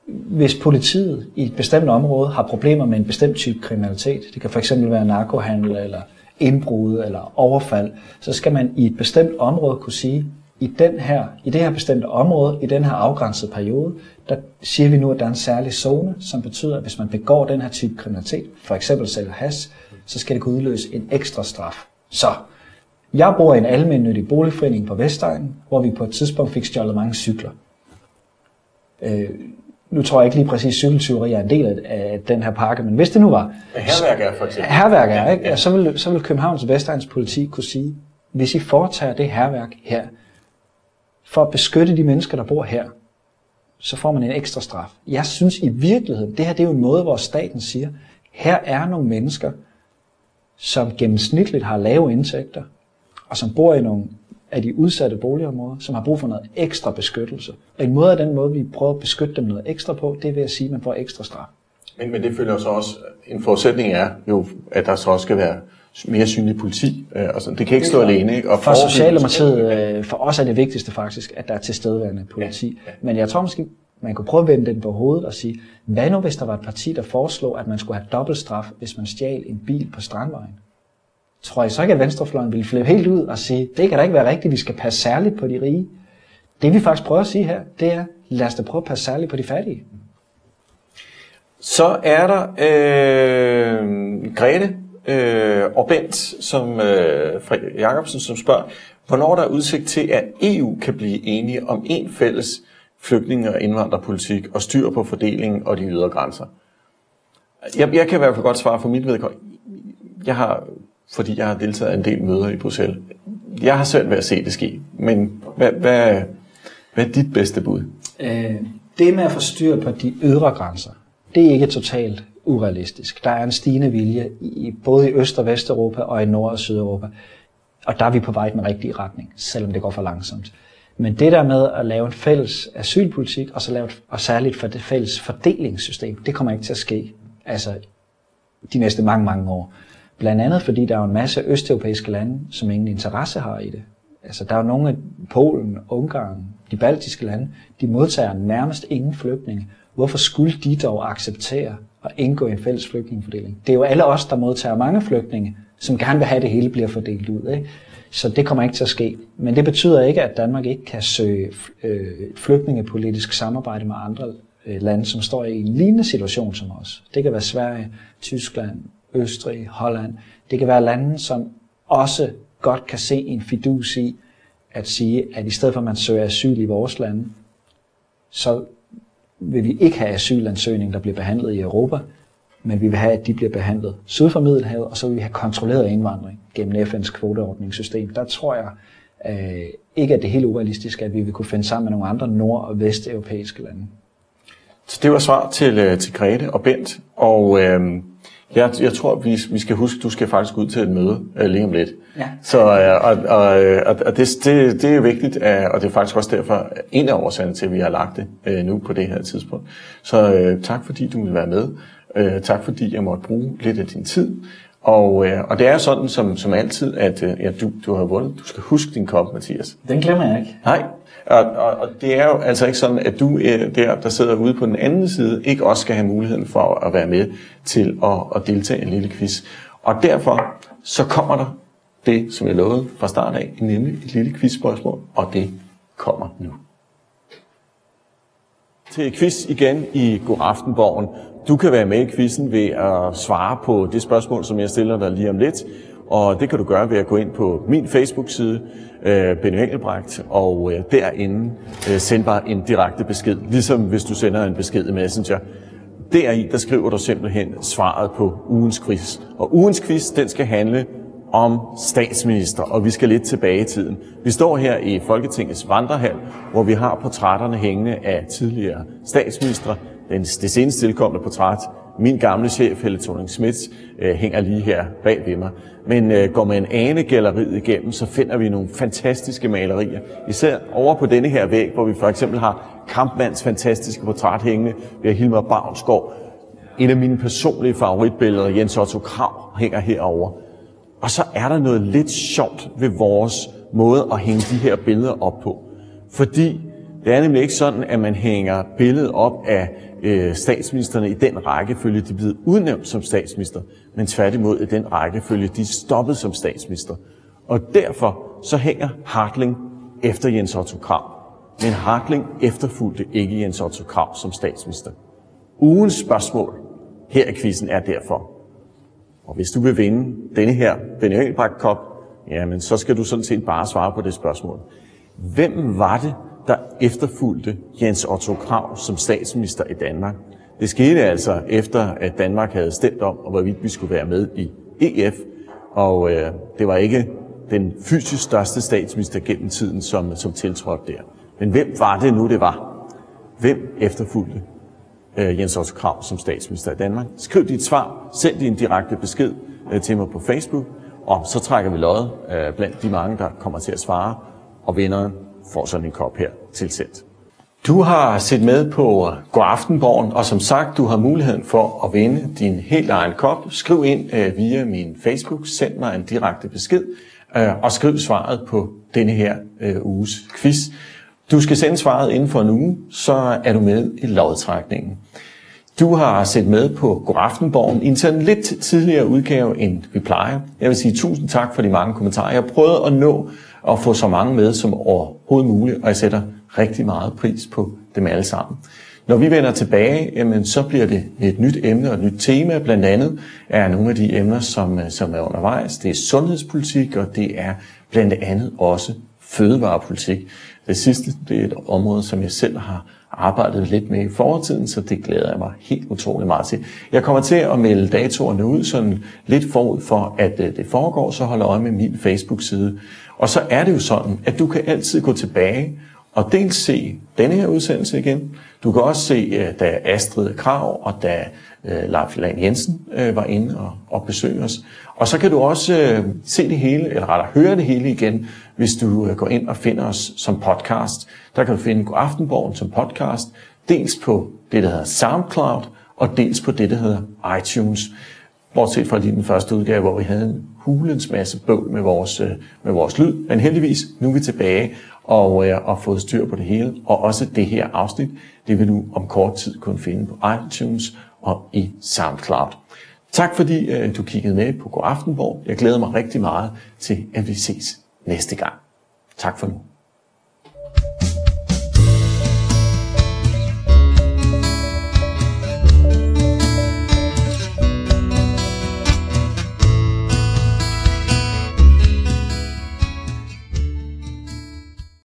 hvis politiet i et bestemt område har problemer med en bestemt type kriminalitet, det kan fx være narkohandel eller indbrud eller overfald, så skal man i et bestemt område kunne sige, i, den her, i det her bestemte område, i den her afgrænsede periode, der siger vi nu, at der er en særlig zone, som betyder, at hvis man begår den her type kriminalitet, for eksempel sælger has, så skal det kunne udløse en ekstra straf. Så, jeg bor i en almindelig boligforening på Vestegnen, hvor vi på et tidspunkt fik stjålet mange cykler. Øh, nu tror jeg ikke lige præcis, at cykeltyveri er en del af den her pakke, men hvis det nu var... Herværk er for eksempel. Herværk er, ikke? Ja, så, vil, så vil Københavns Vestegns politi kunne sige, hvis I foretager det herværk her, for at beskytte de mennesker, der bor her, så får man en ekstra straf. Jeg synes i virkeligheden, det her det er jo en måde, hvor staten siger, her er nogle mennesker, som gennemsnitligt har lave indtægter, og som bor i nogle af de udsatte boligområder, som har brug for noget ekstra beskyttelse. Og en måde af den måde, vi prøver at beskytte dem noget ekstra på, det er ved at sige, at man får ekstra straf. Men, men det følger så også, en forudsætning er jo, at der så også skal være mere synlig politi. Øh, og sådan. Det kan ikke stå alene. Ikke? Og for Socialdemokratiet, øh, for os er det vigtigste faktisk, at der er tilstedeværende politi. Ja, ja. Men jeg tror måske, man kunne prøve at vende den på hovedet og sige, hvad nu hvis der var et parti, der foreslog, at man skulle have dobbeltstraf, hvis man stjal en bil på Strandvejen? Tror jeg så ikke, at Venstrefløjen ville flippe helt ud og sige, det kan da ikke være rigtigt, vi skal passe særligt på de rige. Det vi faktisk prøver at sige her, det er, lad os da prøve at passe særligt på de fattige. Så er der øh, Grete øh, og Bent som øh, Frederik Jacobsen, som spørger, hvornår der er udsigt til, at EU kan blive enige om en fælles flygtninge- og indvandrerpolitik og styr på fordelingen og de ydre grænser. Jeg, jeg kan i hvert fald godt svare for mit vedkommende. Jeg har, fordi jeg har deltaget i en del møder i Bruxelles, jeg har svært ved at se det ske. Men hvad, hvad, hvad er dit bedste bud? Øh, det med at få styr på de ydre grænser, det er ikke totalt urealistisk. Der er en stigende vilje i både i Øst- og Vesteuropa og i Nord- og Sydeuropa. Og der er vi på vej i den rigtige retning, selvom det går for langsomt. Men det der med at lave en fælles asylpolitik, og, så lave, og særligt for det fælles fordelingssystem, det kommer ikke til at ske altså, de næste mange, mange år. Blandt andet fordi der er en masse østeuropæiske lande, som ingen interesse har i det. Altså, der er jo nogle af Polen, Ungarn, de baltiske lande, de modtager nærmest ingen flygtninge. Hvorfor skulle de dog acceptere at indgå i en fælles flygtningefordeling? Det er jo alle os, der modtager mange flygtninge, som gerne vil have, at det hele bliver fordelt ud. Ikke? Så det kommer ikke til at ske. Men det betyder ikke, at Danmark ikke kan søge øh, flygtningepolitisk samarbejde med andre øh, lande, som står i en lignende situation som os. Det kan være Sverige, Tyskland, Østrig, Holland. Det kan være lande, som også godt kan se en fidus i at sige, at i stedet for at man søger asyl i vores lande, så vil vi ikke have asylansøgning, der bliver behandlet i Europa, men vi vil have, at de bliver behandlet syd for Middelhavet, og så vil vi have kontrolleret indvandring gennem FN's kvoteordningssystem. Der tror jeg øh, ikke, at det er helt urealistisk, at vi vil kunne finde sammen med nogle andre nord- og vesteuropæiske lande. Så det var svar til, øh, til Grete og Bent, og øh, jeg, jeg tror, vi, vi skal huske, du skal faktisk ud til et møde øh, lige om lidt. Ja. Så, øh, og, og, og det, det, det er vigtigt, øh, og det er faktisk også derfor en af årsagerne til, at vi har lagt det øh, nu på det her tidspunkt. Så øh, tak fordi du vil være med. Øh, tak fordi jeg måtte bruge lidt af din tid. Og, øh, og det er sådan som, som altid, at øh, ja, du, du har vundet. Du skal huske din kop, Mathias. Den glemmer jeg ikke. Nej, og, og, og det er jo altså ikke sådan, at du øh, der, der sidder ude på den anden side, ikke også skal have muligheden for at være med til at, at deltage i en lille quiz. Og derfor så kommer der det, som jeg lovede fra start af, nemlig et lille quizspørgsmål, og det kommer nu. Til quiz igen i God Aftenborgen. Du kan være med i quizzen ved at svare på det spørgsmål, som jeg stiller dig lige om lidt. Og det kan du gøre ved at gå ind på min Facebook-side, øh, Benny Engelbrecht, og øh, derinde øh, send bare en direkte besked, ligesom hvis du sender en besked i Messenger. Deri, der skriver du simpelthen svaret på ugens quiz. Og ugens quiz, den skal handle om statsminister, og vi skal lidt tilbage i tiden. Vi står her i Folketingets vandrehal, hvor vi har portrætterne hængende af tidligere statsministre. Den, det seneste tilkommende portræt, min gamle chef, Helle thorning Schmidt, øh, hænger lige her bag ved mig. Men øh, går man ane galleriet igennem, så finder vi nogle fantastiske malerier. Især over på denne her væg, hvor vi for eksempel har Kampmanns fantastiske portræt hængende ved Hilmar Bavnsgaard. Et af mine personlige favoritbilleder, Jens Otto Krav, hænger herover. Og så er der noget lidt sjovt ved vores måde at hænge de her billeder op på. Fordi det er nemlig ikke sådan, at man hænger billedet op af øh, statsministerne i den rækkefølge, de blev udnævnt som statsminister, men tværtimod i den rækkefølge, de stoppede som statsminister. Og derfor så hænger Hartling efter Jens Otto Krav. Men Hartling efterfulgte ikke Jens Otto Krav som statsminister. Ugens spørgsmål her i quizzen er derfor, og hvis du vil vinde denne her Benny Engelbrecht Cup, jamen så skal du sådan set bare svare på det spørgsmål. Hvem var det, der efterfulgte Jens Otto Krav som statsminister i Danmark? Det skete altså efter, at Danmark havde stemt om, hvorvidt vi skulle være med i EF, og øh, det var ikke den fysisk største statsminister gennem tiden, som, som tiltrådte der. Men hvem var det nu, det var? Hvem efterfulgte øh, Jens Otto Krav som statsminister i Danmark? Skriv dit svar, send din direkte besked øh, til mig på Facebook, og så trækker vi lod øh, blandt de mange, der kommer til at svare, og vinderen får sådan en kop her tilsendt. Du har set med på God Aftenborgen, og som sagt, du har muligheden for at vinde din helt egen kop. Skriv ind øh, via min Facebook, send mig en direkte besked, øh, og skriv svaret på denne her øh, uges quiz. Du skal sende svaret inden for en uge, så er du med i lodtrækningen. Du har set med på God Aftenborgen i en sådan lidt tidligere udgave, end vi plejer. Jeg vil sige tusind tak for de mange kommentarer. Jeg prøvede at nå at få så mange med som overhovedet muligt, og jeg sætter rigtig meget pris på dem alle sammen. Når vi vender tilbage, jamen, så bliver det et nyt emne og et nyt tema. Blandt andet er nogle af de emner, som, øh, som er undervejs. Det er sundhedspolitik, og det er blandt andet også fødevarepolitik. Det sidste det er et område, som jeg selv har arbejdet lidt med i fortiden, så det glæder jeg mig helt utrolig meget til. Jeg kommer til at melde datoerne ud sådan lidt forud for, at øh, det foregår, så hold øje med min Facebook-side. Og så er det jo sådan, at du kan altid gå tilbage og dels se denne her udsendelse igen. Du kan også se, øh, da Astrid Krav og da øh, Leif Land Jensen øh, var inde og, og besøge os. Og så kan du også øh, se det hele, eller rettere høre det hele igen, hvis du går ind og finder os som podcast. Der kan du finde God Aftenborgen som podcast, dels på det, der hedder SoundCloud, og dels på det, der hedder iTunes. Bortset fra lige den første udgave, hvor vi havde en hulens masse bøvl med vores, øh, med vores lyd. Men heldigvis, nu er vi tilbage og, øh, og fået styr på det hele. Og også det her afsnit, det vil du om kort tid kunne finde på iTunes og i SoundCloud. Tak fordi øh, du kiggede med på God Aftenborg. Jeg glæder mig rigtig meget til, at vi ses næste gang. Tak for nu.